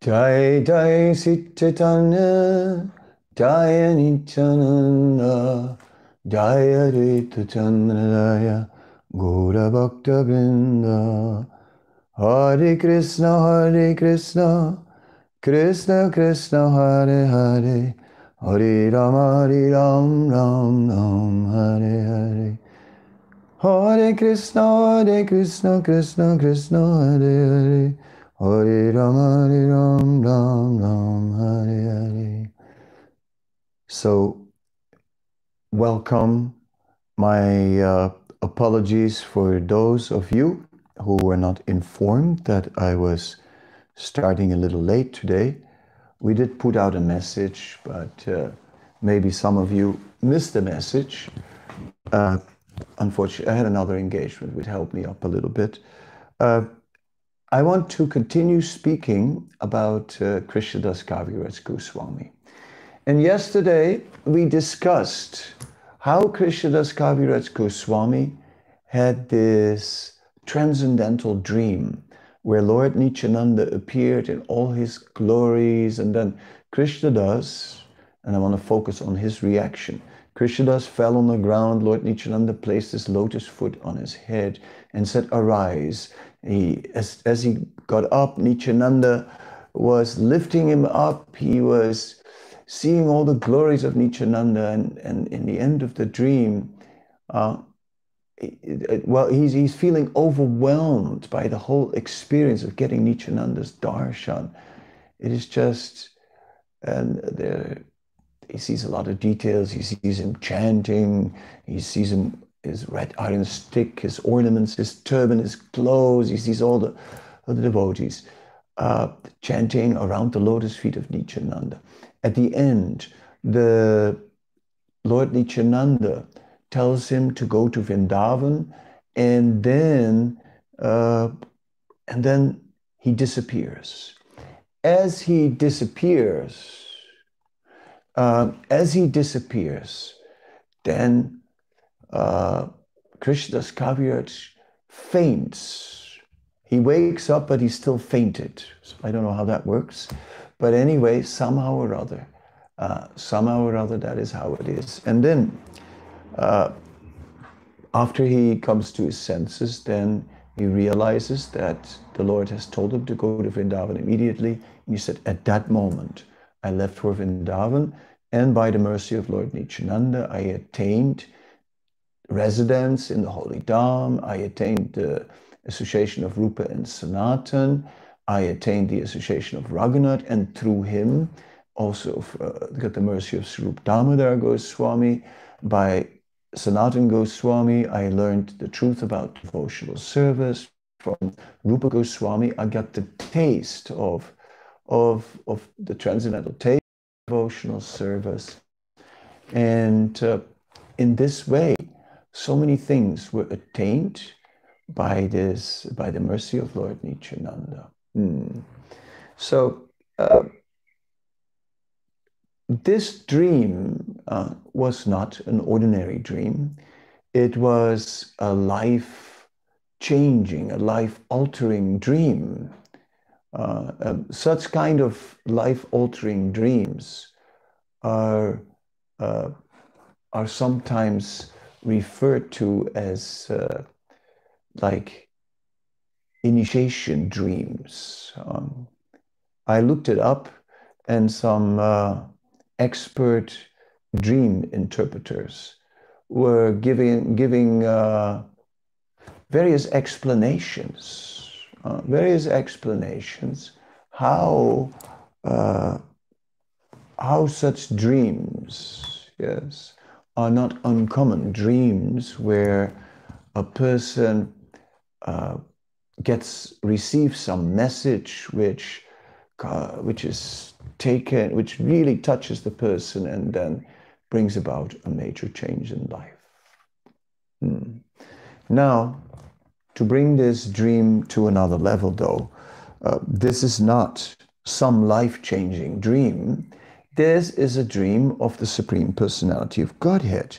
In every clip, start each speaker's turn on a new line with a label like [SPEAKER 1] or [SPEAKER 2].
[SPEAKER 1] Jai Jai Sit Chaitanya Jaya Nityananda Jaya Rita Chandradaya Gaura Bhakta Vrinda Hare Krishna Hare Krishna Krishna Krishna Hare Hare Hare Rama Hare Ram Ram Ram Hare Hare. Hare Krishna Hare Krishna Krishna Krishna Hare Hare Ram Ram Ram Hare So welcome my uh, apologies for those of you who were not informed that I was starting a little late today. We did put out a message, but uh, maybe some of you missed the message. Uh, unfortunately, I had another engagement which helped me up a little bit. I want to continue speaking about uh, Krishnadas Kaviraj Goswami. And yesterday we discussed how Krishnadas Kaviraj Goswami had this transcendental dream where Lord Nityananda appeared in all his glories, and then Krishnadas, and I want to focus on his reaction. Krishnadas fell on the ground. Lord Nityananda placed his lotus foot on his head and said, Arise. He, as, as he got up, Nityananda was lifting him up. He was seeing all the glories of Nityananda, and, and in the end of the dream, uh, well, he's, he's feeling overwhelmed by the whole experience of getting Nityananda's darshan. It is just, and there, he sees a lot of details. He sees him chanting. He sees him his red iron stick, his ornaments, his turban, his clothes. He sees all the, all the devotees uh, chanting around the lotus feet of Nityananda. At the end, the Lord Nityananda tells him to go to Vrindavan, and then uh, and then he disappears. As he disappears, uh, as he disappears, then uh, Krishnadas Kaviraj faints. He wakes up, but he's still fainted. So I don't know how that works. But anyway, somehow or other, uh, somehow or other, that is how it is. And then uh, after he comes to his senses, then he realizes that the Lord has told him to go to Vrindavan immediately. And he said, At that moment, I left for Vrindavan, and by the mercy of Lord Nityananda, I attained residence in the Holy Dham. I attained the association of Rupa and Sanatan. I attained the association of Raghunath, and through him, also uh, got the mercy of Swarup Damodar Goswami. By Sanatan Goswami, I learned the truth about devotional service. From Rupa Goswami, I got the taste of, of, of the transcendental taste devotional service. And uh, in this way, so many things were attained by this, by the mercy of Lord Nityananda. Mm. So, uh, this dream uh, was not an ordinary dream. It was a life changing, a life altering dream. Uh, um, such kind of life altering dreams are, uh, are sometimes referred to as uh, like initiation dreams. Um, I looked it up, and some uh, expert dream interpreters were giving, giving uh, various explanations, uh, various explanations how, uh, how such dreams, yes, are not uncommon. Dreams where a person uh, gets receives some message which uh, which is taken, which really touches the person and then brings about a major change in life. Hmm. Now, to bring this dream to another level, though, uh, this is not some life changing dream. This is a dream of the Supreme Personality of Godhead.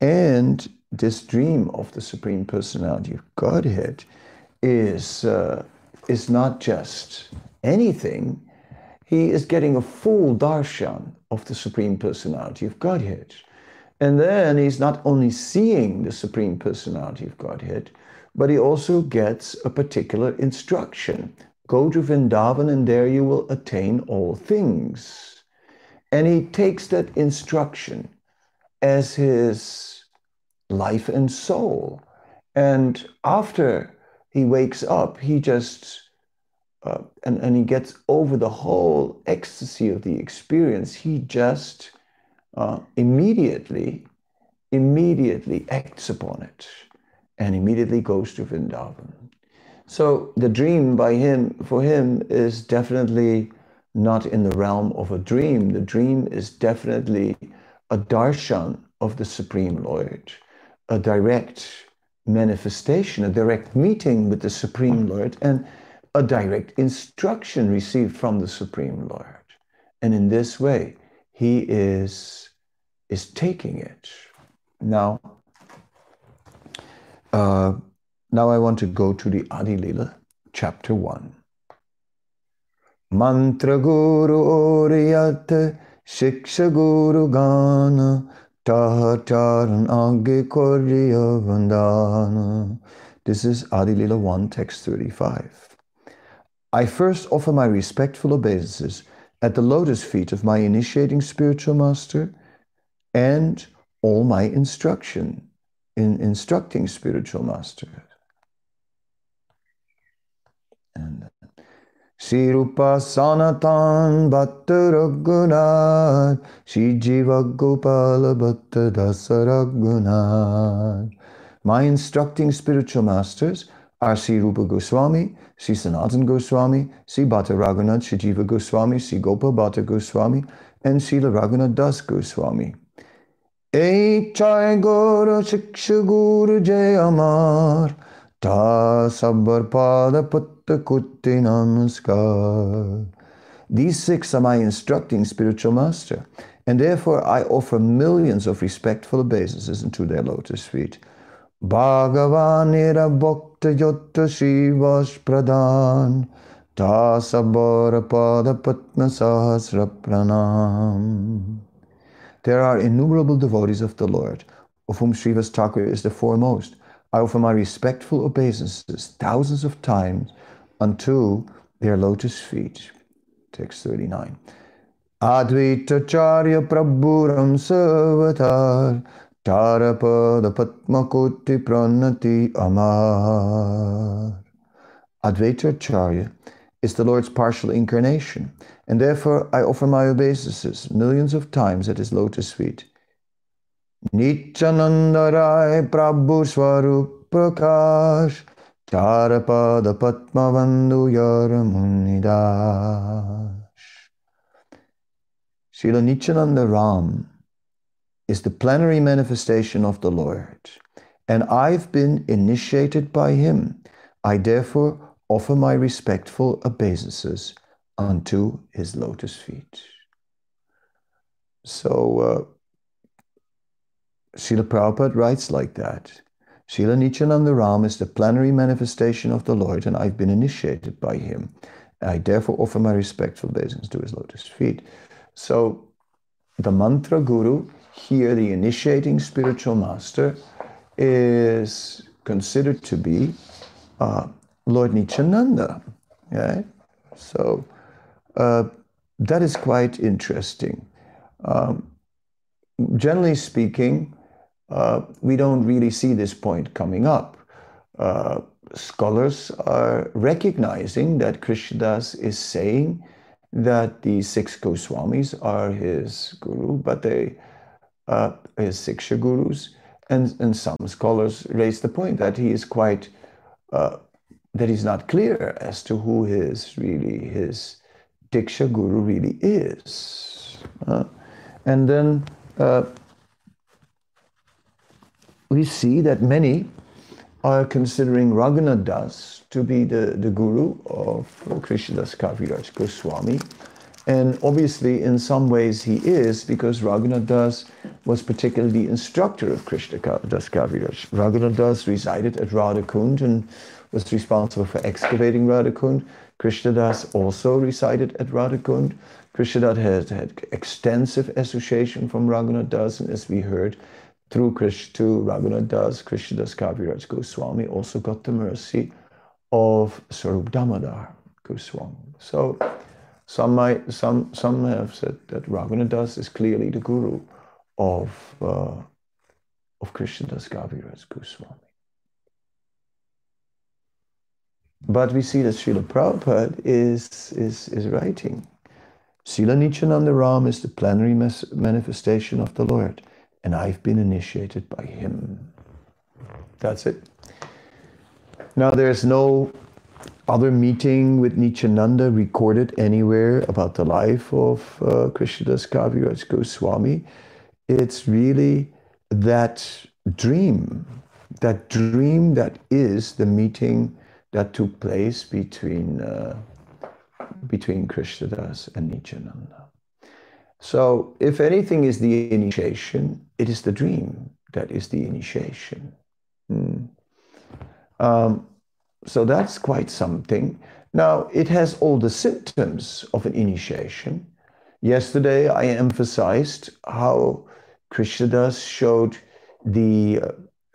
[SPEAKER 1] And this dream of the Supreme Personality of Godhead is, uh, is not just anything, he is getting a full darshan of the Supreme Personality of Godhead. And then he's not only seeing the Supreme Personality of Godhead, but he also gets a particular instruction. Go to Vrindavan and there you will attain all things. And he takes that instruction as his life and soul. And after he wakes up, he just, uh, and, and he gets over the whole ecstasy of the experience. He just uh, immediately, immediately acts upon it and immediately goes to Vrindavan. So the dream by him, for him, is definitely not in the realm of a dream. The dream is definitely a darshan of the Supreme Lord, a direct manifestation, a direct meeting with the Supreme Lord, and a direct instruction received from the Supreme Lord. And in this way, he is, is taking it. Now, uh, now I want to go to the Adi Lila, chapter 1. Mantra Guru Oriyat Shiksha Guru Gana Tahacharan Age Korya Vandana. This is Adi Lila 1, text 35. I first offer my respectful obeisances at the lotus feet of my initiating spiritual master and all my instruction in instructing spiritual masters. And Sri Rupa Sanatan Bhatta Raghunath Sri Jiva Gopala Bhatta Dasa My instructing spiritual masters are Sri Rupa Goswami, Sri Sanatan Goswami, Sri Bhatta Raghunath, Sri Jiva Goswami, Sri Gopal Bhatta Goswami, and Sri Raghunath Das Goswami. এই ছয় গৌর শিক্ষ গুরু জয় আমার kutti namaskar. These six are my instructing spiritual master, and therefore I offer millions of respectful obeisances into their lotus feet. Bhagavanira bhakta yotta shivas pradhan ta sabbar sahasra pranam. There are innumerable devotees of the Lord, of whom Srivas is the foremost. I offer my respectful obeisances thousands of times unto their lotus feet. Text 39. Advaita Charya Prabhuram Savatar Tarapada Patmakoti Pranati Amar. Advaita Charya is the Lord's partial incarnation, and therefore I offer my obeisances millions of times at his lotus feet. Nityanandarai Prabhu Swarup Prakash Charapada Padmavandu Yaramunidash. Srila Nityananda Ram is the plenary manifestation of the Lord, and I've been initiated by him. I therefore offer my respectful obeisances unto his lotus feet. So, uh, Srila Prabhupada writes like that. Srila Nityananda Ram is the plenary manifestation of the Lord, and I've been initiated by him. I therefore offer my respectful obeisances to his lotus feet. So, the mantra guru, here the initiating spiritual master, is considered to be uh, Lord Nityananda. Right? So uh, that is quite interesting. Um, generally speaking, we don't really see this point coming up. Uh, scholars are recognizing that Krishnadas is saying that the six Goswamis are his guru, but they uh, his Siksha gurus, and, and some scholars raise the point that he is quite uh, that he's not clear as to who his really his Diksha Guru really is. Uh, and then uh, we see that many are considering Raghunath Das to be the, the guru of Krishnadas Kaviraj Goswami. And obviously, in some ways, he is because Raghunath Das was particularly the instructor of Krishna Das Kaviraj. Raghunath Das resided at Radhakund and was responsible for excavating Radhakund. Krishnadas also resided at Radhakund. Krishnadas has had extensive association from Raghunath Das, and as we heard, through Krishna Raghunath Das, Krishnadas Kaviraj Goswami also got the mercy of Swarup Damodar Goswami. So some might some some have said that Raghunath Das is clearly the guru of uh, of Krishnadas Kaviraj Goswami. But we see that Srila Prabhupada is, is, is writing. Srila Nityananda Ram is the plenary manifestation of the Lord, and I've been initiated by him. That's it. Now, there's no other meeting with Nityananda recorded anywhere about the life of uh, Krishnadas Kaviraj Goswami. It's really that dream, that dream that is the meeting that took place between, uh, between Krishnadas and Nityananda. So, if anything is the initiation, it is the dream that is the initiation. Mm. Um, so, that's quite something. Now, it has all the symptoms of an initiation. Yesterday, I emphasized how Krishnadas showed the uh,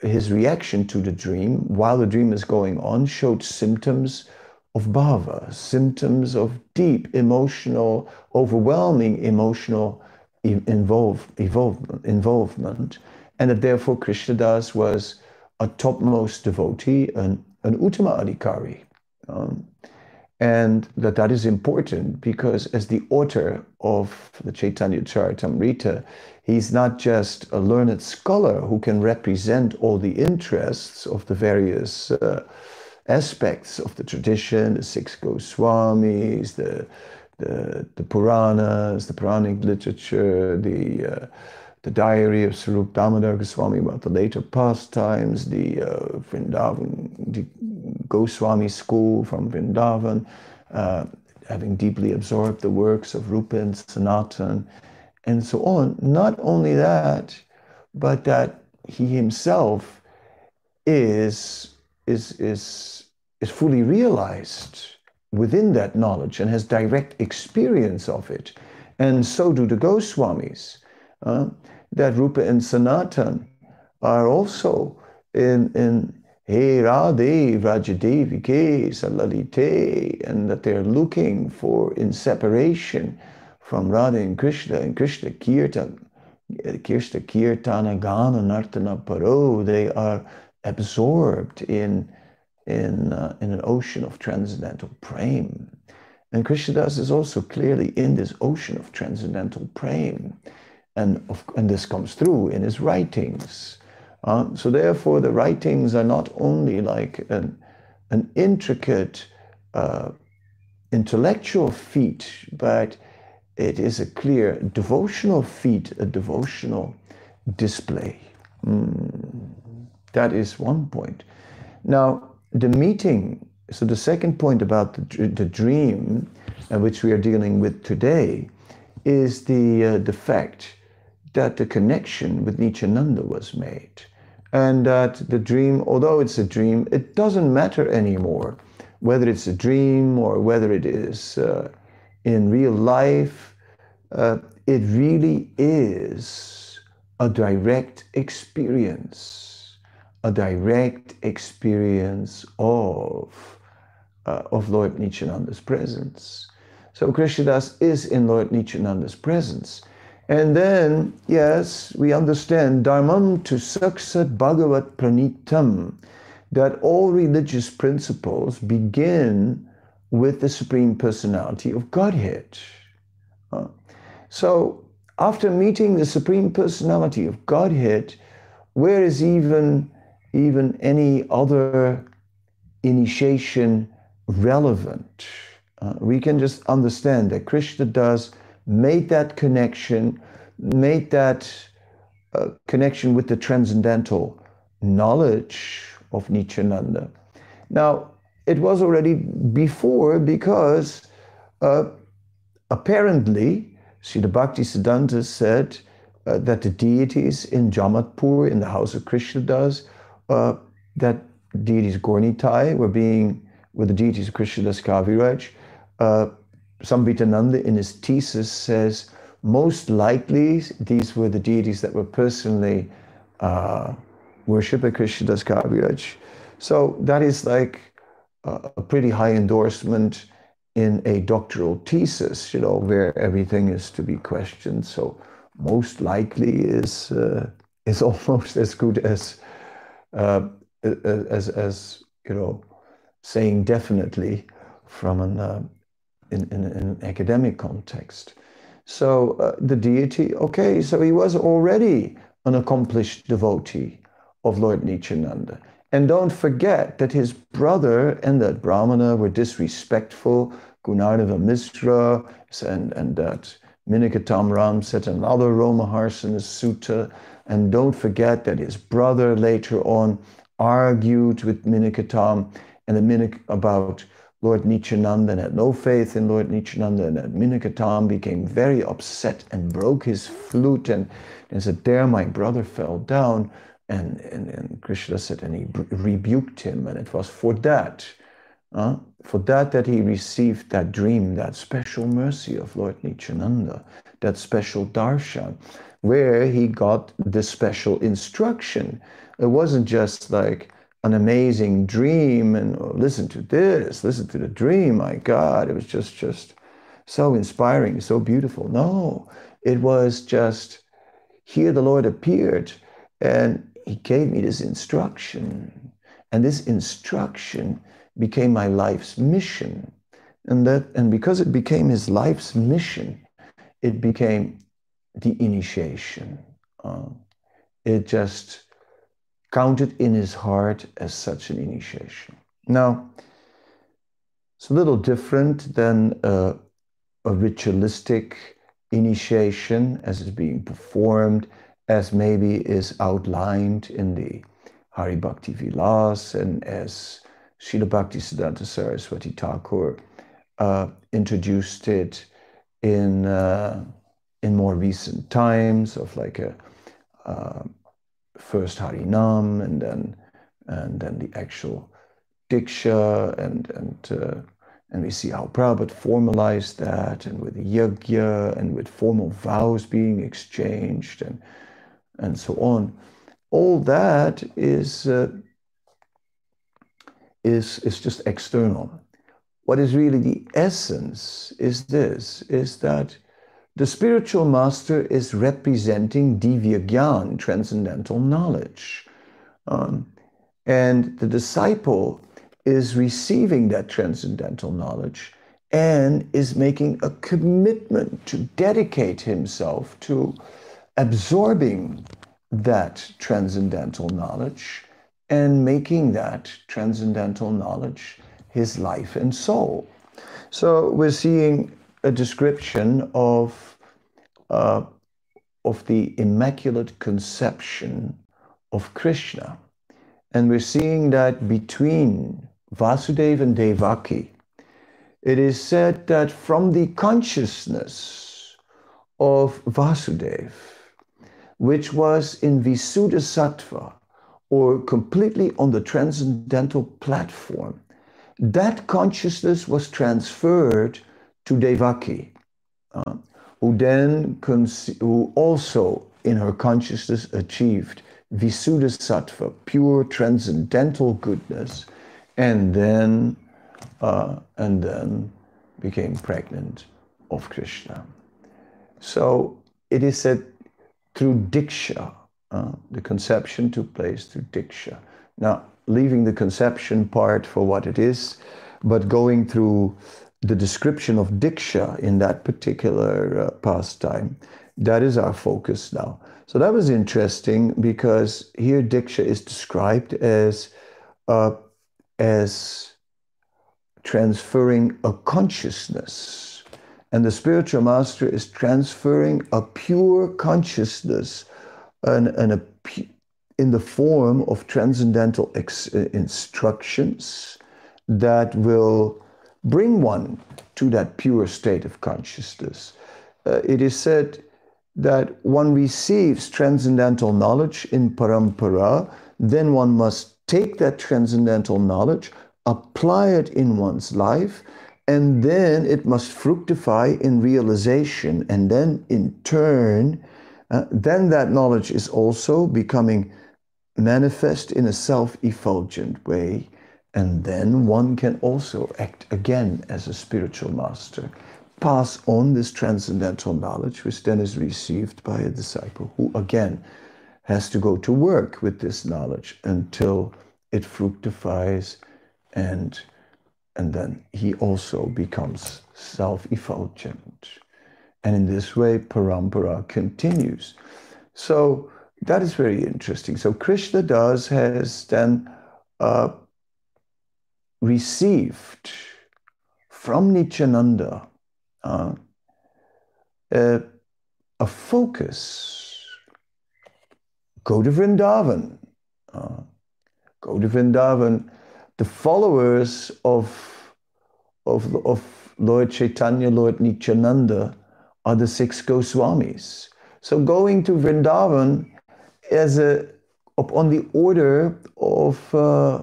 [SPEAKER 1] his reaction to the dream while the dream is going on showed symptoms of bhava, symptoms of deep emotional, overwhelming emotional involve, involvement, involvement, and that therefore Krishnadas was a topmost devotee, an, an Uttama Adhikari. Um, and that that is important because as the author of the Chaitanya Charitamrita, he's not just a learned scholar who can represent all the interests of the various uh, aspects of the tradition, the six Goswamis, the, the, the Puranas, the Puranic literature, the, uh, the diary of Swarup Damodar Goswami about the later pastimes, the uh, Vrindavan, the Goswami school from Vrindavan, uh, having deeply absorbed the works of Rupa and Sanatan, and so on. Not only that, but that he himself is, is, is, is fully realized within that knowledge and has direct experience of it. And so do the Goswamis. Uh, that Rupa and Sanatan are also in, in, Hey Radhe Vrajadevike Salalite, and that they're looking for in separation from Radha and Krishna and Krishna Kirtan, Krishna Kirtana Gana Nartana Paro, they are absorbed in, in, uh, in an ocean of transcendental prema. And Krishnadas is also clearly in this ocean of transcendental prema. And, of, and this comes through in his writings. Uh, so therefore, the writings are not only like an, an intricate uh, intellectual feat, but it is a clear devotional feat, a devotional display. Mm, that is one point. Now, the meeting, so the second point about the, the dream, uh, which we are dealing with today, is the, uh, the fact that the connection with Nityananda was made and that the dream, although it's a dream, it doesn't matter anymore whether it's a dream or whether it is uh, in real life. Uh, it really is a direct experience, direct experience of, uh, of Lord Nityananda's presence. So Krishnadas is in Lord Nityananda's presence. And then, yes, we understand dharmam to saksat bhagavat pranitam, that all religious principles begin with the Supreme Personality of Godhead. Uh, so, after meeting the Supreme Personality of Godhead, where is even, even any other initiation relevant? Uh, we can just understand that Krishnadas made that connection, made that uh, connection with the transcendental knowledge of Nityananda. Now, it was already before because uh, apparently, Srila Bhakti Siddhanta said, uh, that the deities in Jhamatpur, in the house of Krishnadas, uh, that deities Gaura-Nitai were being, with the deities of Krishnadas Kaviraj. Uh, Samvitananda in his thesis says, most likely these were the deities that were personally uh, worshipped by Krishnadas Kaviraj. So that is like a pretty high endorsement in a doctoral thesis, you know, where everything is to be questioned. So most likely is uh, is almost as good as uh, as as you know saying definitely from an uh, in, in, in, an academic context. So uh, the deity, okay, so he was already an accomplished devotee of Lord Nityananda. And don't forget that his brother and that Brahmana were disrespectful, Gunarnava Misra, and, and that Minaketan Ram said another Romaharsana Sutta. And don't forget that his brother later on argued with Minaketan and the Minik about Lord Nityananda and had no faith in Lord Nityananda and Minaketan became very upset and broke his flute and, and said, there my brother fell down. And, and, and Krishna said, and he rebuked him. And it was for that, uh, for that that he received that dream, that special mercy of Lord Nityananda, that special darshan, where he got the special instruction. It wasn't just like an amazing dream and oh, listen to this, listen to the dream. My God, it was just just so inspiring, so beautiful. No, it was just here the Lord appeared and he gave me this instruction. And this instruction became my life's mission. And that and because it became his life's mission, it became the initiation. Uh, it just counted in his heart as such an initiation. Now, it's a little different than a, a ritualistic initiation as it's being performed as maybe is outlined in the Hari Bhakti Vilas and as Srila Bhakti Siddhanta Saraswati Thakur uh, introduced it in, uh, in more recent times of like a uh, first Harinam and then, and then the actual Diksha and, and uh, and we see how Prabhupada formalized that and with the yajna and with formal vows being exchanged and and so on. All that is, uh, is, is just external. What is really the essence is this, is that the spiritual master is representing divya gyan, transcendental knowledge. Um, and the disciple is receiving that transcendental knowledge and is making a commitment to dedicate himself to absorbing that transcendental knowledge and making that transcendental knowledge his life and soul. So we're seeing a description of, uh, of the Immaculate Conception of Krishna. And we're seeing that between Vasudeva and Devaki, it is said that from the consciousness of Vasudeva, which was in Visuddha Sattva, or completely on the transcendental platform, that consciousness was transferred to Devaki, uh, who then who also in her consciousness achieved Visuddha Sattva, pure transcendental goodness, and then uh, and then became pregnant of Krishna. So it is said through Diksha. Uh, the conception took place through Diksha. Now, leaving the conception part for what it is, but going through the description of Diksha in that particular uh, pastime, that is our focus now. So that was interesting because here Diksha is described as, uh, as transferring a consciousness and the spiritual master is transferring a pure consciousness a, in the form of transcendental ex, uh, instructions that will bring one to that pure state of consciousness. Uh, it is said that one receives transcendental knowledge in parampara, then one must take that transcendental knowledge, apply it in one's life, and then it must fructify in realization. And then, in turn, uh, then that knowledge is also becoming manifest in a self effulgent way. And then one can also act again as a spiritual master pass on this transcendental knowledge, which then is received by a disciple who again has to go to work with this knowledge until it fructifies and and then he also becomes self-effulgent. And in this way, parampara continues. So that is very interesting. So Krishna das has then uh, received from Nityananda uh, a, a, focus. Go to Vrindavan. Uh, go to Vrindavan. The followers of, of, of Lord Chaitanya, Lord Nityananda are the six Goswamis. So going to Vrindavan as a on the order of uh,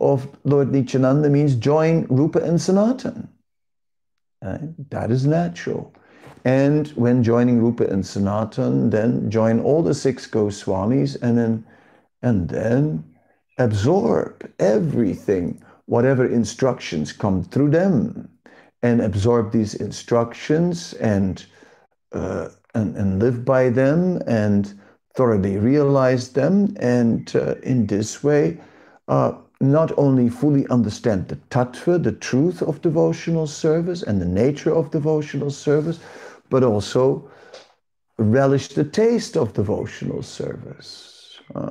[SPEAKER 1] of Lord Nityananda means join Rupa and Sanatan. Uh, that is natural. And when joining Rupa and Sanatan, then join all the six Goswamis and then, and then absorb everything, whatever instructions come through them, and absorb these instructions and, uh, and, and live by them and thoroughly realize them. And uh, in this way, uh, not only fully understand the tattva, the truth of devotional service and the nature of devotional service, but also relish the taste of devotional service. Uh,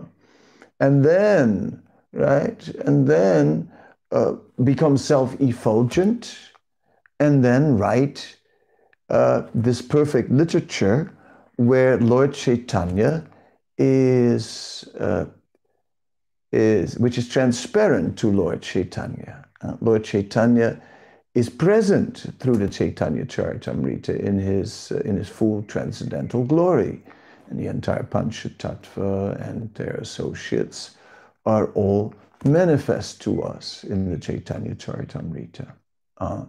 [SPEAKER 1] and then, right, and then uh, become self effulgent, and then write uh, this perfect literature where Lord Chaitanya is uh, is, which is transparent to Lord Chaitanya. Uh, Lord Chaitanya is present through the Chaitanya Charitamrita in his, uh, in his full transcendental glory. And the entire Panchatattva and their associates are all manifest to us in the Chaitanya Charitamrita. Uh,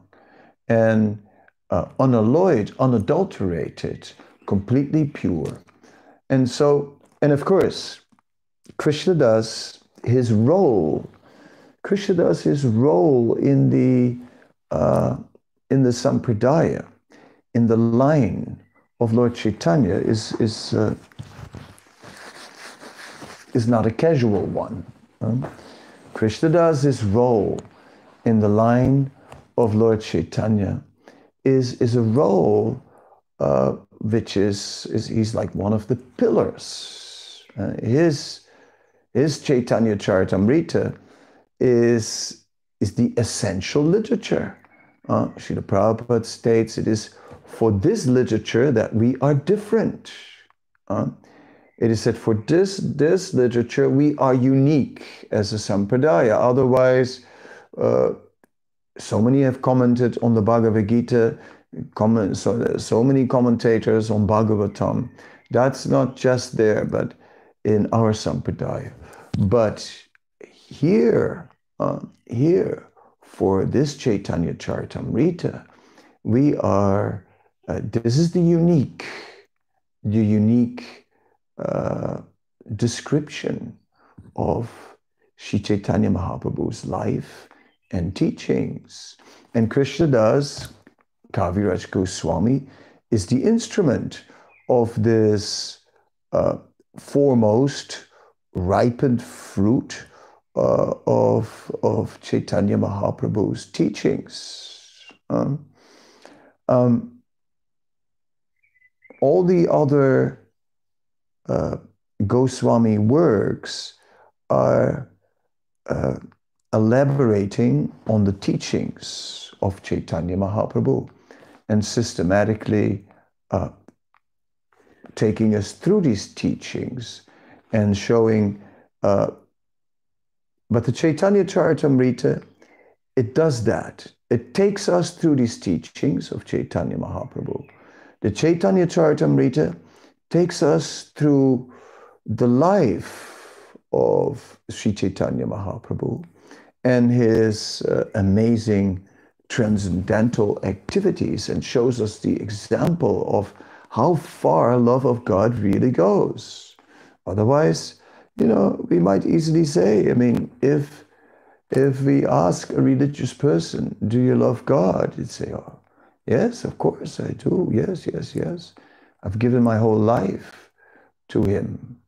[SPEAKER 1] and uh, unalloyed, unadulterated, completely pure. And so, and of course, Krishna das his role, Krishna das his role in the uh, in the sampradaya, in the line of Lord Chaitanya is is uh, is not a casual one. Krishna das his role in the line of Lord Chaitanya is is a role uh, which is, is he's like one of the pillars. Uh, his his Chaitanya Charitamrita is, is the essential literature. Uh, Srila Prabhupada states it is for this literature that we are different. Uh, it is said for this, this literature we are unique as a sampradaya. Otherwise, uh, so many have commented on the Bhagavad Gita, comment, so, so many commentators on Bhagavatam. That's not just there, but in our sampradaya. But here, uh, here, for this Chaitanya Charitamrita, we are, uh, this is the unique, the unique uh, description of Sri Chaitanya Mahaprabhu's life and teachings. And Krishna das, Kaviraj Goswami, is the instrument of this uh, foremost ripened fruit uh, of, of Chaitanya Mahaprabhu's teachings. Um, um, all the other uh, Goswami works are uh, elaborating on the teachings of Chaitanya Mahaprabhu and systematically uh, taking us through these teachings and showing. Uh, but the Chaitanya Charitamrita, it does that. It takes us through these teachings of Chaitanya Mahaprabhu The Chaitanya Charitamrita takes us through the life of Sri Chaitanya Mahaprabhu and his uh, amazing transcendental activities and shows us the example of how far love of God really goes. Otherwise, you know, we might easily say, I mean, if if we ask a religious person, do you love God? He'd say, oh, yes, of course I do. Yes, yes, yes. I've given my whole life to him.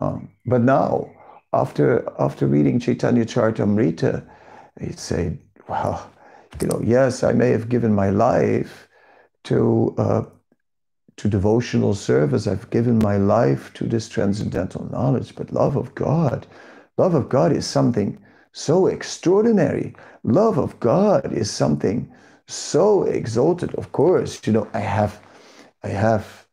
[SPEAKER 1] Um, but now, after after reading Chaitanya Charitamrita, he'd say, well, you know, yes, I may have given my life to uh, to devotional service. I've given my life to this transcendental knowledge, but love of God, love of God is something so extraordinary. Love of God is something so exalted. Of course, you know, I have, I have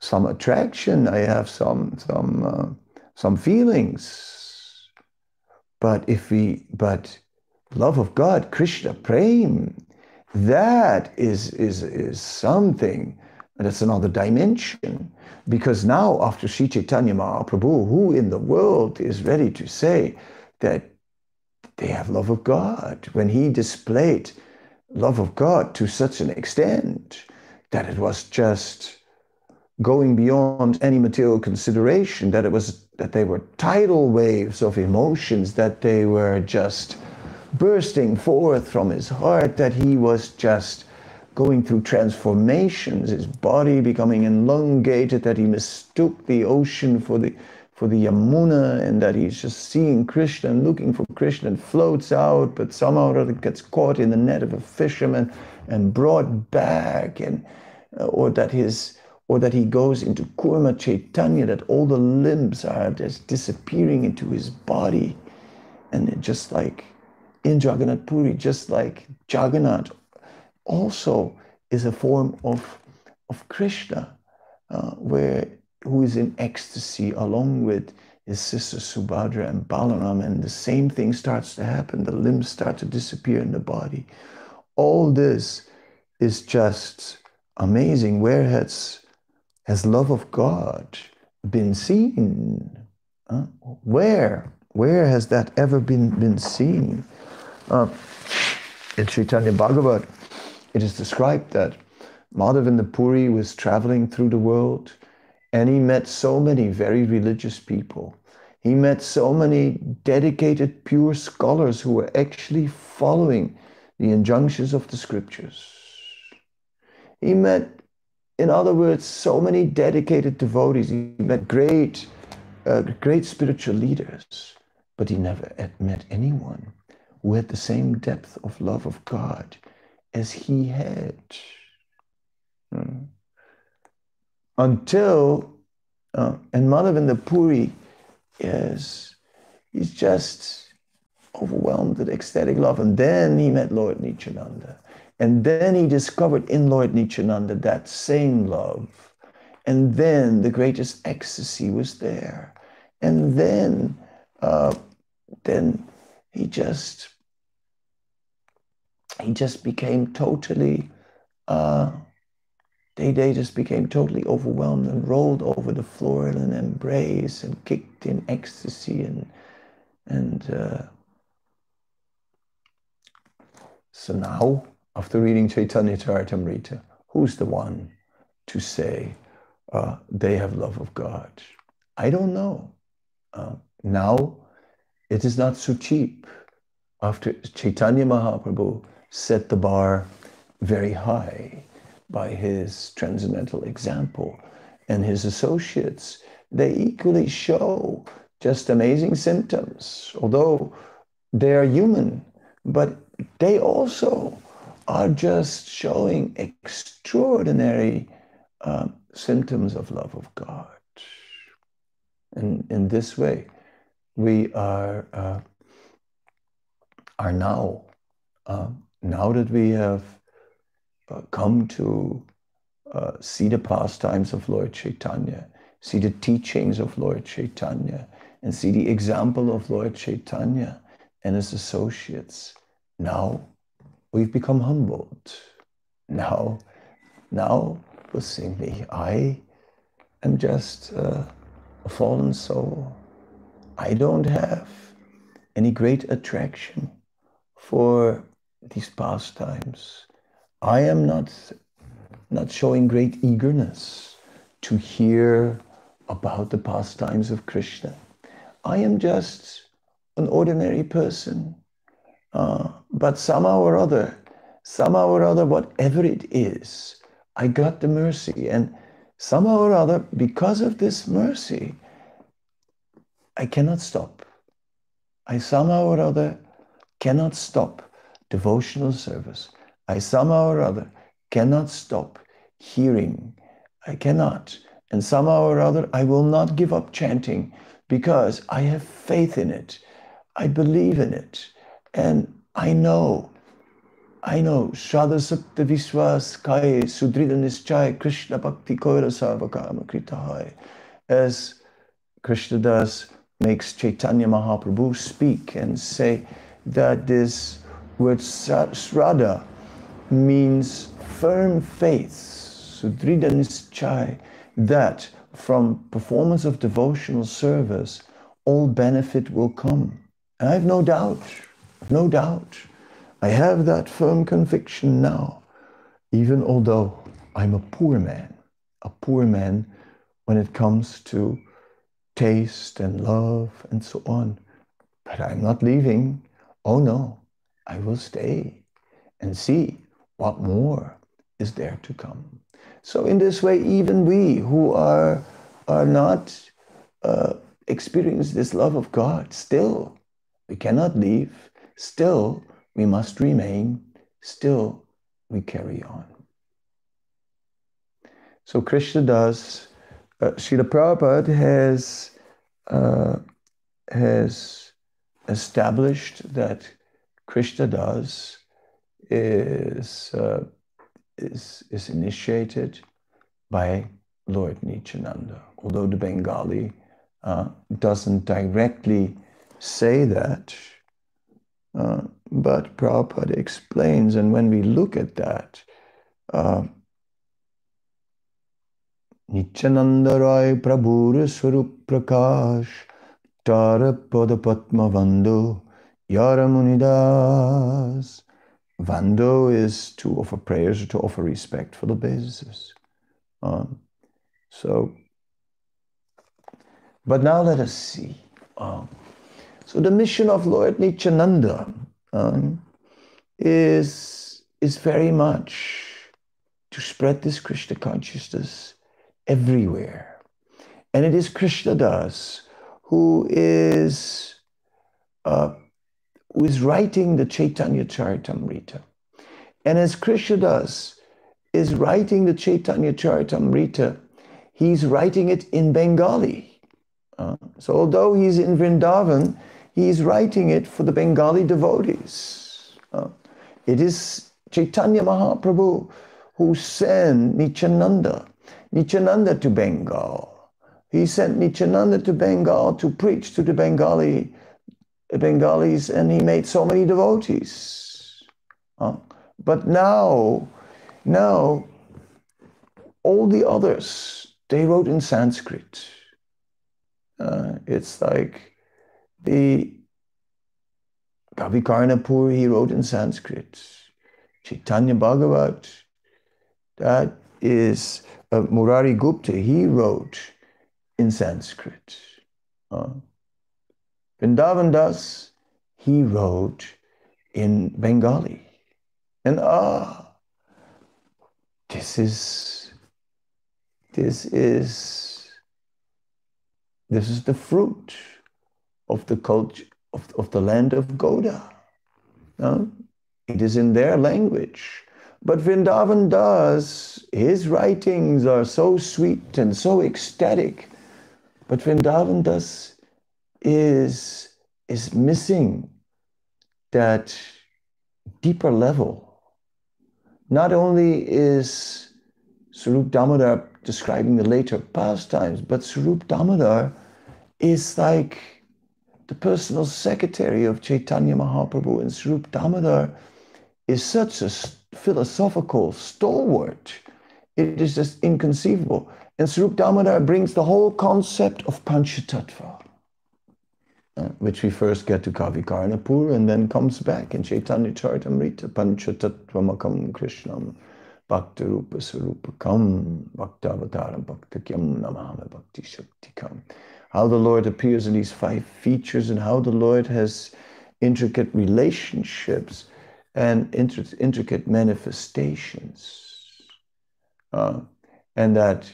[SPEAKER 1] some attraction. I have some some uh, some feelings. But if we, but love of God, Krishna Prem, that is is is something that's another dimension. Because now, after Sri Chaitanya Mahaprabhu, who in the world is ready to say that they have love of God? When he displayed love of God to such an extent that it was just going beyond any material consideration, that it was that they were tidal waves of emotions, that they were just bursting forth from his heart, that he was just going through transformations, his body becoming elongated, that he mistook the ocean for the for the Yamuna and that he's just seeing Krishna and looking for Krishna and floats out, but somehow or other gets caught in the net of a fisherman and brought back, and uh, or that his or that he goes into Kurma Chaitanya, that all the limbs are just disappearing into his body, and just like in Jagannath Puri, just like Jagannath, also is a form of of Krishna, uh, where who is in ecstasy along with his sister Subhadra and Balaram, and the same thing starts to happen. The limbs start to disappear in the body. All this is just amazing. Where has, has love of God been seen? Huh? Where? Where has that ever been, been seen? Uh, in Chaitanya Bhagavat, it is described that Madhavendra Puri was traveling through the world and he met so many very religious people. He met so many dedicated, pure scholars who were actually following the injunctions of the scriptures. He met, in other words, so many dedicated devotees. He met great, uh, great spiritual leaders, but he never met anyone who had the same depth of love of God as he had. Hmm until uh, and Madhavendra Puri is he's just overwhelmed with ecstatic love. And then he met Lord Nityananda. And then he discovered in Lord Nityananda that same love. And then the greatest ecstasy was there. And then, uh, then he just, he just became totally uh, they, they just became totally overwhelmed and rolled over the floor in an embrace and kicked in ecstasy and and uh, so now after reading Chaitanya Charitamrita, who's the one to say uh, they have love of God? I don't know. Uh, now it is not so cheap. After Chaitanya Mahaprabhu set the bar very high by his transcendental example. And his associates, they equally show just amazing symptoms, although they are human, but they also are just showing extraordinary uh, symptoms of love of God. And in this way, we are, uh, are now, uh, now that we have uh, come to uh, see the pastimes of Lord Chaitanya, see the teachings of Lord Chaitanya, and see the example of Lord Chaitanya and his associates. Now we've become humbled. Now, now was I am just uh, a fallen soul. I don't have any great attraction for these pastimes. I am not, not showing great eagerness to hear about the pastimes of Krishna. I am just an ordinary person. Uh, but somehow or other, somehow or other, whatever it is, I got the mercy. And somehow or other, because of this mercy, I cannot stop. I somehow or other cannot stop devotional service. I somehow or other cannot stop hearing. I cannot. And somehow or other, I will not give up chanting because I have faith in it. I believe in it. And I know, I know, Shraddha Sakta Viswas Kai Sudrida Nischai Krishna Bhakti Koira Sarvakama Kritahai. As Krishna Das makes Chaitanya Mahaprabhu speak and say that this word Shraddha means firm faith, Sudrida Nischai, that from performance of devotional service, all benefit will come. And I have no doubt, no doubt. I have that firm conviction now, even although I'm a poor man, a poor man when it comes to taste and love and so on. But I'm not leaving. Oh no, I will stay and see what more is there to come. So, in this way, even we who are, are not uh, experience this love of God, still we cannot leave, still we must remain, still we carry on. So, Krishna Das, uh, Prabhupada has, uh, has established that Krishna Das is. Uh, is, is initiated by Lord Nityananda, although the Bengali uh, doesn't directly say that. Uh, but Prabhupada explains, and when we look at that, uh, Nityananda Rai Prabhura Swarup Prakash Tara Pada Padma Vando Yaramunidas Vando is to offer prayers or to offer respect for the basis. Um, so, but now let us see. Um, so the mission of Lord Nityananda um, is, is very much to spread this Krishna consciousness everywhere. And it is Krishna Das who is uh, who is writing the Chaitanya Charitamrita. And as Krishna Das is writing the Chaitanya Charitamrita, he's writing it in Bengali. Uh, so although he's in Vrindavan, he's writing it for the Bengali devotees. Uh, it is Chaitanya Mahaprabhu who sent Nityananda, Nityananda to Bengal. He sent Nityananda to Bengal to preach to the Bengali Bengalis and he made so many devotees. Uh, but now, now, all the others, they wrote in Sanskrit. Uh, it's like the Kavi Karnapur, he wrote in Sanskrit. Chaitanya Bhagavat, that is uh, Murari Gupta, he wrote in Sanskrit. Uh, Vrindavan Das, he wrote in Bengali. And ah, this is, this is, this is the fruit of the culture of, of the land of Gauda. No? It is in their language. But Vrindavan Das, his writings are so sweet and so ecstatic. But Vrindavan Das is, is missing that deeper level. Not only is Swarup Damodar describing the later pastimes, but Swarup Damodar is like the personal secretary of Chaitanya Mahaprabhu, and Swarup Damodar is such a philosophical stalwart it is just inconceivable. And Swarup Damodar brings the whole concept of Panchatattva, uh, which we first get to Kavi Karnapur and then comes back in Chaitanya Charitamrita, Panchatattva Makam Krishnam, Bhakta Rupa Sarupakam, Bhaktavataram Bhaktakyam Namama Bhakti Shaktikam. How the Lord appears in these five features and how the Lord has intricate relationships and intricate manifestations. Uh, and that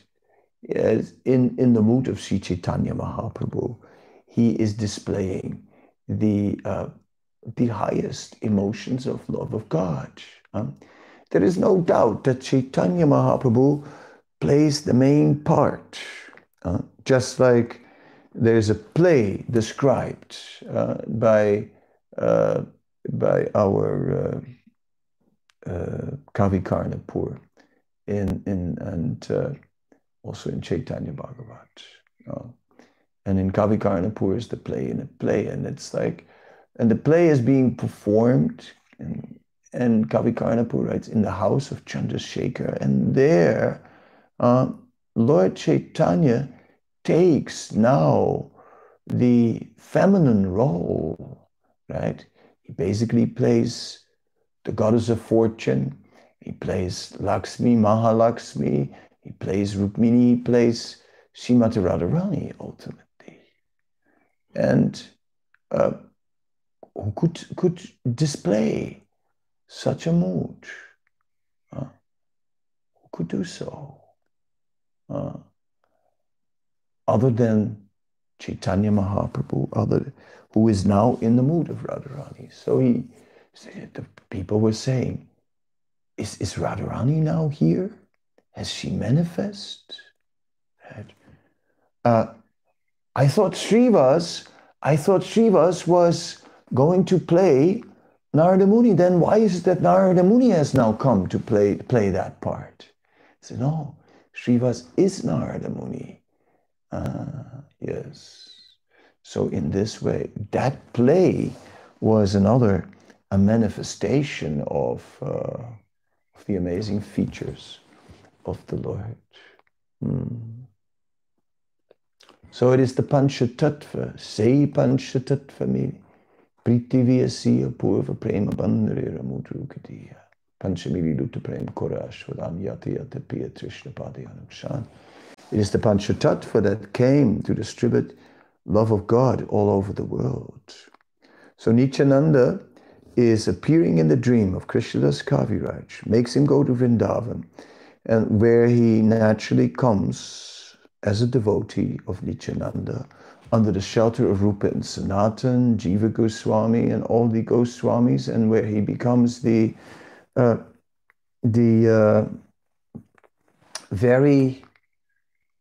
[SPEAKER 1] in, in the mood of Sri Chaitanya Mahaprabhu, he is displaying the, uh, the highest emotions of love of God. Um, there is no doubt that Chaitanya Mahaprabhu plays the main part, uh, just like there's a play described uh, by, uh, by our uh, uh, Kavi Karnapur in, in, and uh, also in Chaitanya Bhagavat. And in Kavi Karnapur is the play in a play, and it's like, and the play is being performed, and, and Kavi Karnapur writes, in the house of Chandrasekhar, and there, uh, Lord Chaitanya takes now the feminine role, right? He basically plays the goddess of fortune, he plays Lakshmi, Mahalakshmi, he plays Rukmini, he plays Srimati Radharani ultimately. And uh, who could, could display such a mood? Uh, who could do so? Uh, other than Chaitanya Mahaprabhu, other, who is now in the mood of Radharani. So he, the people were saying, is, is Radharani now here? Has she manifest? Uh, I thought Srivas, I thought Srivas was going to play Narada Muni. Then why is it that Narada Muni has now come to play, play that part? I said, no, Srivas is Narada Muni. Yes. So in this way, that play was another a manifestation of uh, the amazing features of the Lord. Mm. So it is the Panchatattva, say Panchatattva me, Prithiviyasiya Purva Prema Bandharira Mudrukadiya, Panchami Viluta Prem Korashvaram Yati Yata Piya Trishna Padayanam It is the Panchatattva that came to distribute love of God all over the world. So Nityananda is appearing in the dream of Krishnadas Kaviraj, makes him go to Vrindavan, and where he naturally comes as a devotee of Nityananda under the shelter of Rupa and Sanatan, Jiva Goswami, and all the Goswamis, and where he becomes the uh, the uh, very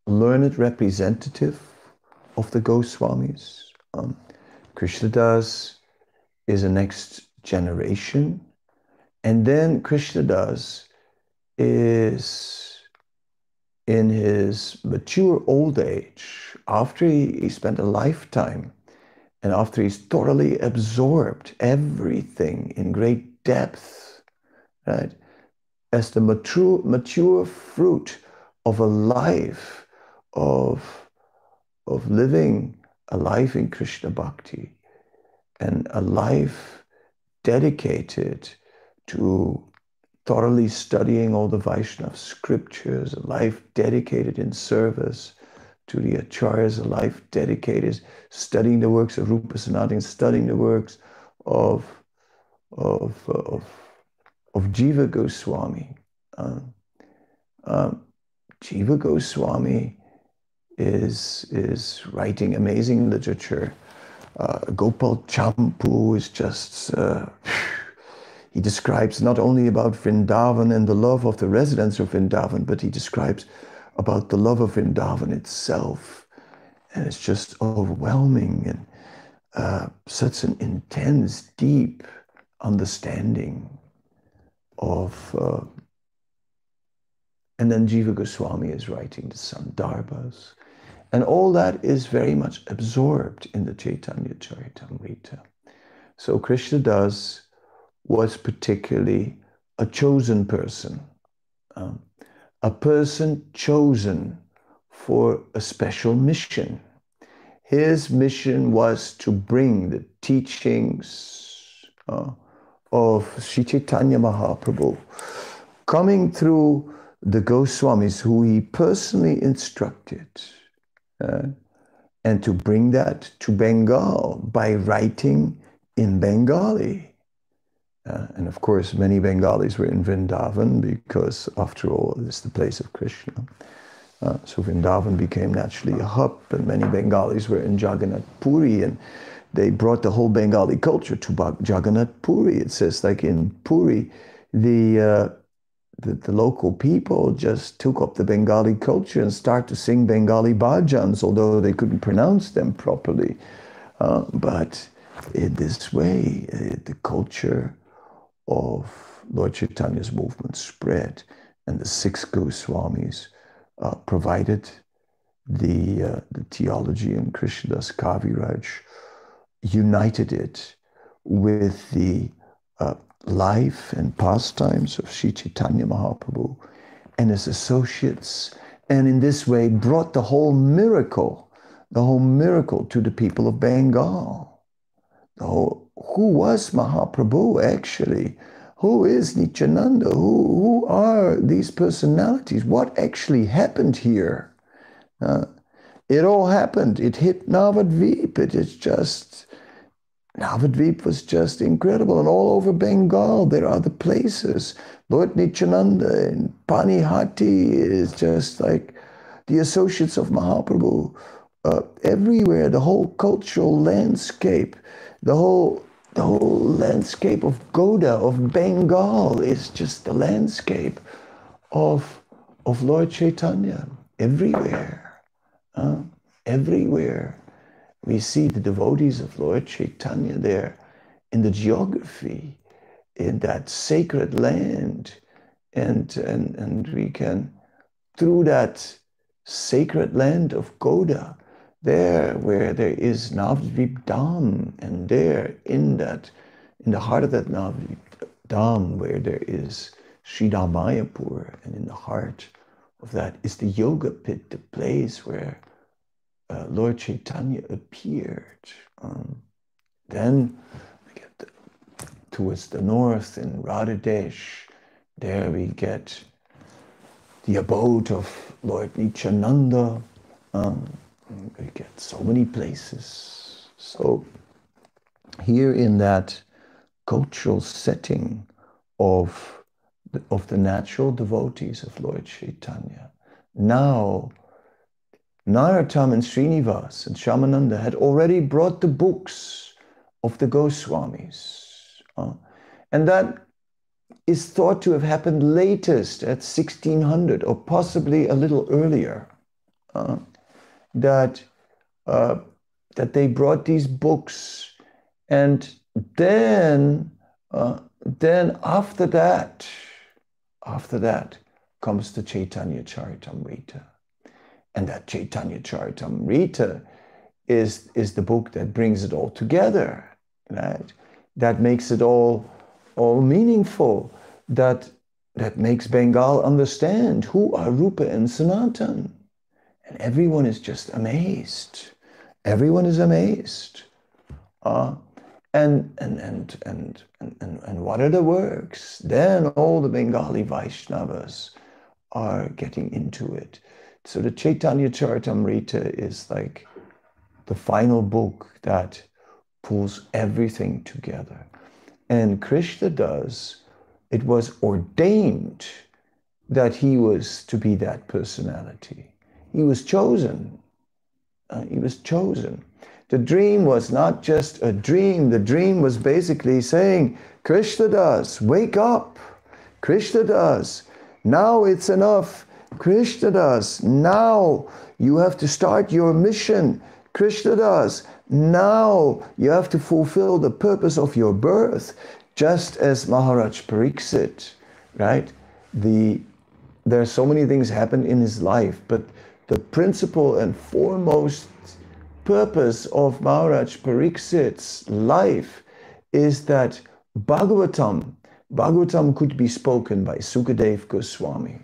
[SPEAKER 1] learned representative of the Goswamis. Um, Krishnadas is a next generation. And then Krishna Das is in his mature old age, after he, he spent a lifetime and after he's thoroughly absorbed everything in great depth, right? As the mature, mature fruit of a life of, of living a life in Krishna Bhakti and a life dedicated to thoroughly studying all the Vaishnava scriptures, a life dedicated in service to the acharyas, a life dedicated studying the works of Rupa Sanatana, studying the works of, of, of, of Jiva Goswami. Um, um, Jiva Goswami is, is writing amazing literature uh, Gopal Champu is just, uh, he describes not only about Vrindavan and the love of the residents of Vrindavan, but he describes about the love of Vrindavan itself. And it's just overwhelming and uh, such an intense, deep understanding of. Uh, and then Jiva Goswami is writing the Sandarbhas and all that is very much absorbed in the Chaitanya Charitamrita. So Krishna Das was particularly a chosen person, um, a person chosen for a special mission. His mission was to bring the teachings uh, of Sri Chaitanya Mahaprabhu, coming through the Goswamis who he personally instructed, uh, and to bring that to Bengal by writing in Bengali. Uh, and of course, many Bengalis were in Vrindavan because, after all, it's the place of Krishna. Uh, so Vrindavan became naturally a hub, and many Bengalis were in Jagannath Puri, and they brought the whole Bengali culture to Jagannath Puri. It says, like in Puri, the, uh, the, the local people just took up the Bengali culture and started to sing Bengali bhajans, although they couldn't pronounce them properly. Uh, but in this way, uh, the culture of Lord Chaitanya's movement spread, and the six Goswamis uh, provided the, uh, the theology and Krishnadas Kaviraj united it with the uh, life and pastimes of Sri Chaitanya Mahaprabhu and his associates, and in this way brought the whole miracle, the whole miracle to the people of Bengal. The whole, who was Mahaprabhu actually? Who is Nityananda? Who, who are these personalities? What actually happened here? Uh, it all happened. It hit Navadvip. It is just, Navadvip was just incredible. And all over Bengal, there are the places. Lord Nityananda and Panihati is just like the associates of Mahaprabhu. Uh, everywhere, the whole cultural landscape, the whole the whole landscape of Gauda, of Bengal, is just the landscape of, of Lord Chaitanya everywhere. Uh, everywhere. We see the devotees of Lord Chaitanya there in the geography, in that sacred land. And, and, and we can, through that sacred land of Gauda, there where there is Navadvip Dham, and there in that, in the heart of that Navadvip Dham, where there is Sridham Mayapur, and in the heart of that is the Yoga Pit, the place where uh, Lord Chaitanya appeared. Um, then we get the, towards the north in Radhadesh, there we get the abode of Lord Nityananda. Um, we get so many places. So here in that cultural setting of the, of the natural devotees of Lord Chaitanya, now Narottam and Srinivas and Shyamananda had already brought the books of the Goswamis. Uh, and that is thought to have happened latest at 1600 or possibly a little earlier. Uh, that uh, that they brought these books, and then uh, then after that, after that comes the Chaitanya Charitamrita, and that Chaitanya Charitamrita is is the book that brings it all together, right? That makes it all all meaningful. That that makes Bengal understand who are Rupa and Sanatan and everyone is just amazed. Everyone is amazed. Uh, and, and, and, and, and, and, what are the works? Then all the Bengali Vaishnavas are getting into it. So the Chaitanya Charitamrita is like the final book that pulls everything together. And Krishna Das, it was ordained that he was to be that personality. He was chosen. Uh, he was chosen. The dream was not just a dream. The dream was basically saying, Krishna Das, wake up. Krishna Das. Now it's enough. Krishna das. Now you have to start your mission. Krishna das. Now you have to fulfill the purpose of your birth, just as Maharaj Pariksit, right? The there are so many things happen in his life, but the principal and foremost purpose of Maharaj Pariksit's life is that Bhagavatam, Bhagavatam could be spoken by Sukadev Goswami.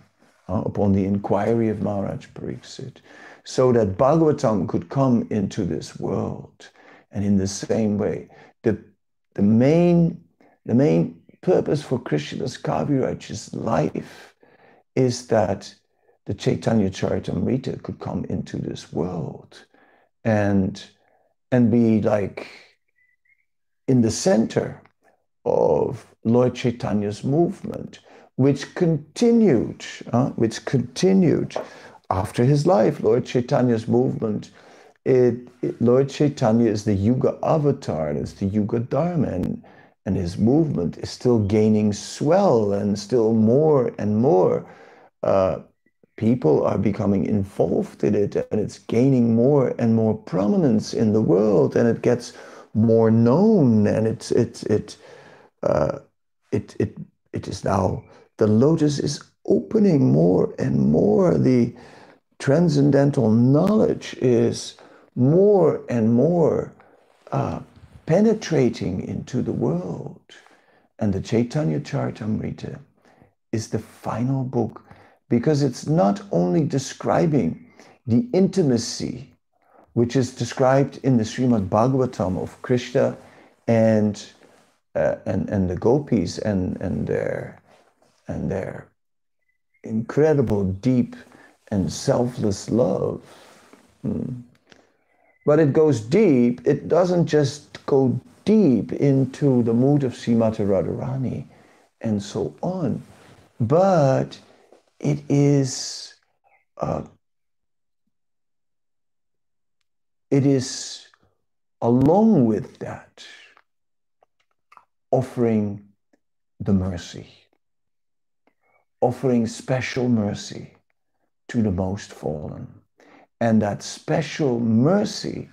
[SPEAKER 1] Uh, upon the inquiry of Maharaj Pariksit, so that Bhagavatam could come into this world. And in the same way, the, the, main, the main purpose for Krishnadas Kaviraj's life is that the Chaitanya Charitamrita could come into this world and, and be like in the center of Lord Chaitanya's movement, which continued, uh, which continued after his life. Lord Chaitanya's movement, it, it, Lord Chaitanya is the Yuga avatar, and it's the Yuga Dharma, and, and his movement is still gaining swell and still more and more. Uh, people are becoming involved in it, and it's gaining more and more prominence in the world, and it gets more known, and it's it's it uh, it it it is now the lotus is opening more and more. The transcendental knowledge is more and more uh, penetrating into the world. And the Chaitanya Charitamrita is the final book because it's not only describing the intimacy which is described in the Srimad Bhagavatam of Krishna and, uh, and, and the gopis and, and, their, and their incredible, deep, and selfless love. Hmm. But it goes deep, it doesn't just go deep into the mood of Srimati Radharani and so on, but it is uh, it is along with that offering the mercy, offering special mercy to the most fallen. And that special mercy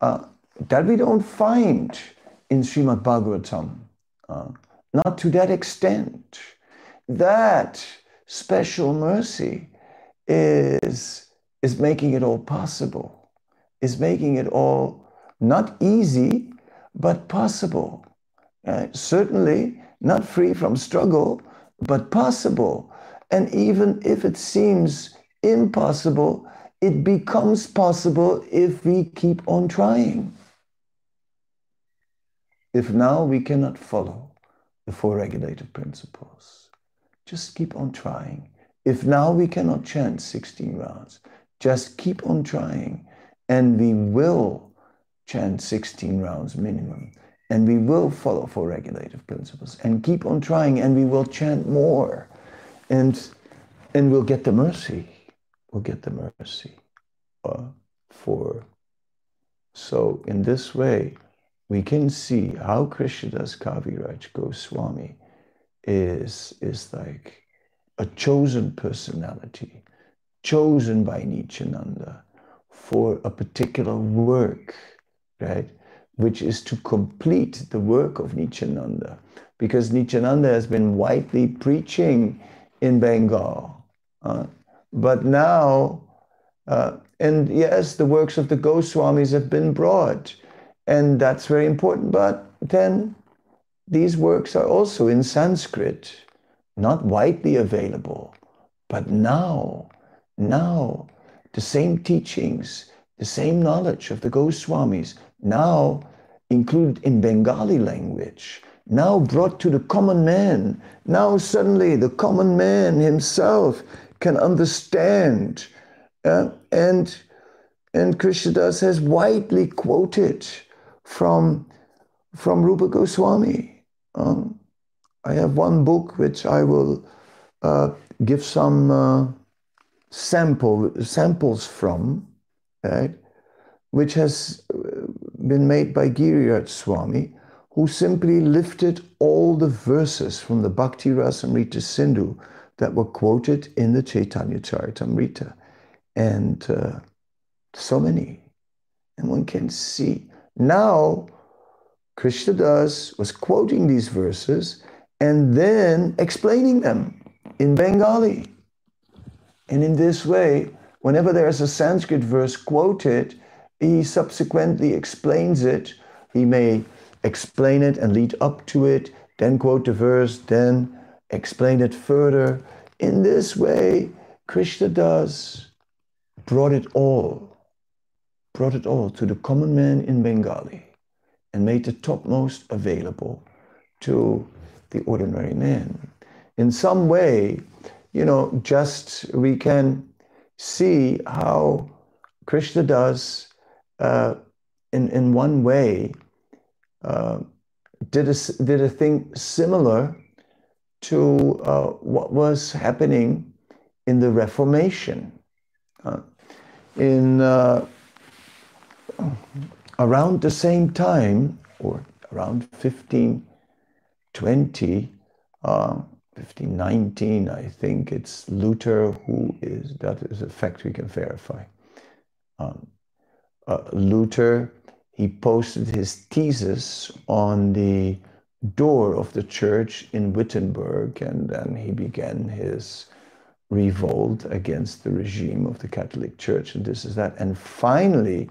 [SPEAKER 1] uh, that we don't find in Srimad Bhagavatam, uh, not to that extent. That special mercy is, is making it all possible is making it all not easy, but possible. Uh, certainly not free from struggle, but possible. And even if it seems impossible, it becomes possible if we keep on trying. If now we cannot follow the four regulative principles, just keep on trying. If now we cannot chant 16 rounds, just keep on trying and we will chant 16 rounds minimum and we will follow for regulative principles and keep on trying and we will chant more and and we'll get the mercy we'll get the mercy uh, for so in this way we can see how Krishnadas Kaviraj Goswami is is like a chosen personality chosen by Nityananda for a particular work, right? Which is to complete the work of Nityananda. Because Nityananda has been widely preaching in Bengal. Uh, but now, uh, and yes, the works of the Goswamis have been brought, and that's very important. But then these works are also in Sanskrit, not widely available. But now, now, the same teachings, the same knowledge of the Goswamis, now included in Bengali language, now brought to the common man. Now suddenly the common man himself can understand. Uh, and, and Krishnadas has widely quoted from, from Rupa Goswami. Um, I have one book which I will uh, give some uh, sample samples from, right, which has uh, been made by Giriraj Swami, who simply lifted all the verses from the Bhakti Rasamrita Sindhu that were quoted in the Chaitanya Charitamrita. And uh, so many. And one can see. Now, Krishna Das was quoting these verses and then explaining them in Bengali. And in this way, whenever there is a Sanskrit verse quoted, he subsequently explains it. He may explain it and lead up to it, then quote the verse, then explain it further. In this way, Krishna Das brought it all, brought it all to the common man in Bengali and made the topmost available to the ordinary man. In some way, you know, just we can see how Krishna Das, uh, in, in one way, uh, did, a, did a thing similar to uh, what was happening in the Reformation. Uh, in uh, around the same time, or around 1520, uh, 1519, I think it's Luther who is, that is a fact we can verify. Um, uh, Luther, he posted his thesis on the door of the church in Wittenberg, and then he began his revolt against the regime of the Catholic Church, and this is that. And finally,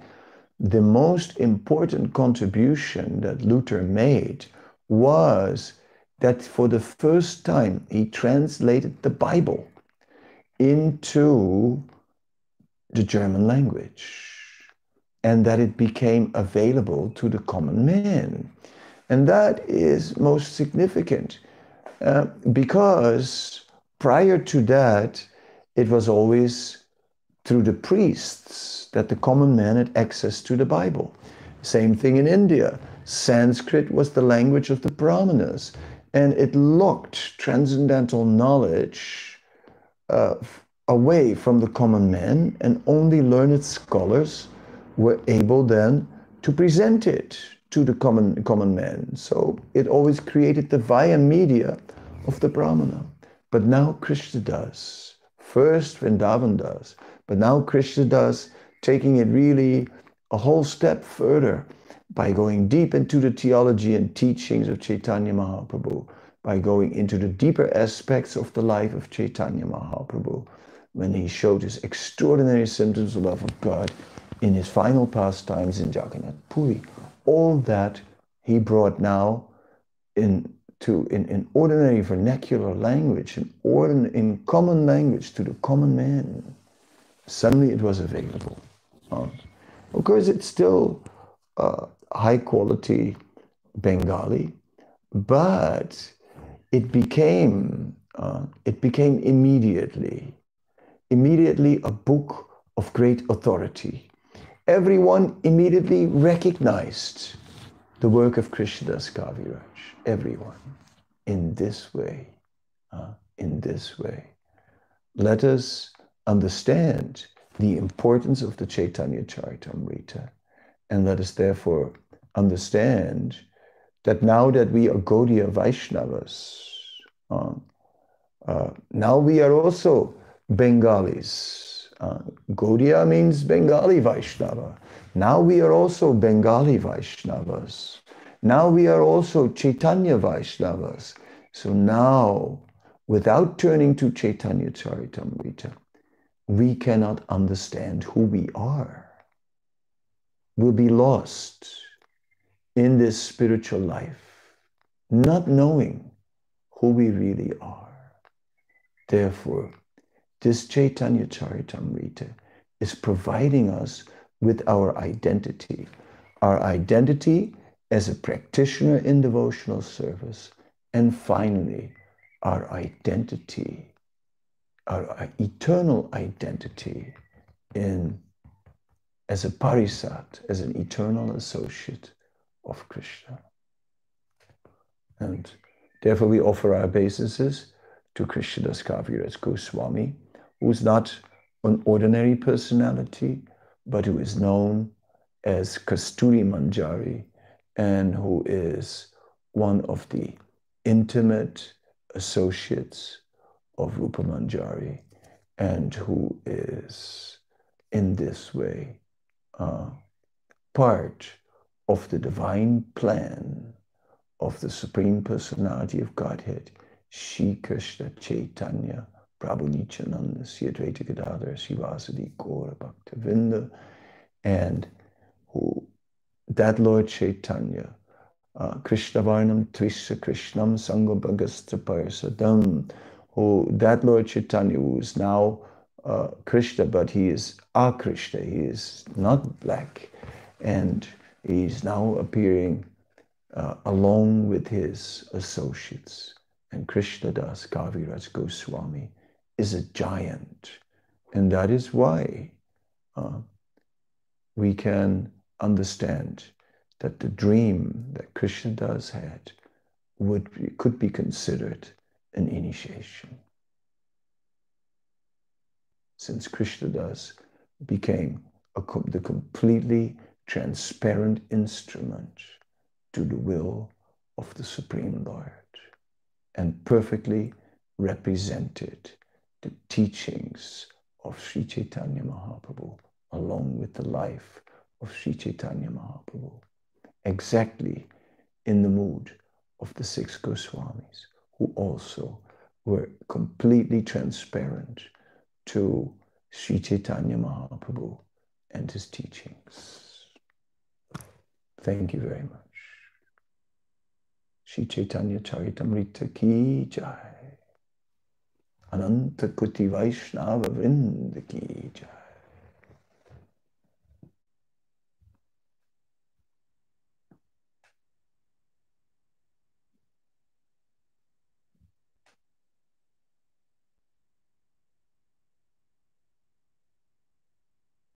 [SPEAKER 1] the most important contribution that Luther made was that for the first time he translated the Bible into the German language and that it became available to the common man. And that is most significant uh, because prior to that, it was always through the priests that the common man had access to the Bible. Same thing in India. Sanskrit was the language of the Brahmanas and it locked transcendental knowledge uh, away from the common man, and only learned scholars were able then to present it to the common, common man. So it always created the via media of the Brahmana. But now Krishna Das. First Vrindavan Das. but now Krishna Das, taking it really a whole step further by going deep into the theology and teachings of Chaitanya Mahaprabhu, by going into the deeper aspects of the life of Chaitanya Mahaprabhu, when he showed his extraordinary symptoms of love of God in his final pastimes in Jagannath Puri. All that he brought now in, to, in, in ordinary vernacular language, in, ordin, in common language to the common man. Suddenly it was available. Uh, of course, it's still uh, high quality Bengali, but it became uh, it became immediately immediately a book of great authority. Everyone immediately recognized the work of Krishnadas Kaviraj. Everyone in this way, uh, in this way. Let us understand the importance of the Chaitanya Charitamrita and let us therefore understand that now that we are Gaudiya Vaishnavas, uh, uh, now we are also Bengalis. Uh, Gaudiya means Bengali Vaishnava. Now we are also Bengali Vaishnavas. Now we are also Chaitanya Vaishnavas. So now, without turning to Chaitanya Charitamrita, we cannot understand who we are We'll be lost in this spiritual life, not knowing who we really are. Therefore, this Chaitanya Charitamrita is providing us with our identity, our identity as a practitioner in devotional service, and finally, our identity, our eternal identity in as a parisat, as an eternal associate of Krishna. And therefore we offer our obeisances to Krishna Krishnadas Kaviraj Goswami, who is not an ordinary personality, but who is known as Kasturi Manjari and who is one of the intimate associates of Rupa Manjari and who is in this way uh, part of the divine plan of the Supreme Personality of Godhead, Shri Krishna Chaitanya, Prabhu Sri Advaita Gadadhar, Srivasadi Gaura Bhaktavinda, and who that Lord Chaitanya, uh, Krishna Varnam Trisha Krishnam Parasadam, who that Lord Chaitanya who is now uh, Krishna, but he is our Krishna. He is not black. And he is now appearing uh, along with his associates. And Krishna Das Kaviraj Goswami is a giant. And that is why uh, we can understand that the dream that Krishna Das had would be, could be considered an initiation. Since Krishna Das became a, the completely transparent instrument to the will of the Supreme Lord and perfectly represented the teachings of Sri Chaitanya Mahaprabhu along with the life of Sri Chaitanya Mahaprabhu, exactly in the mood of the six Goswamis, who also were completely transparent to Sri Chaitanya Mahaprabhu and his teachings. Thank you very much. Sri Chaitanya Charitamrita ki jai. अनंत कोटि वैष्णव वृंद की जय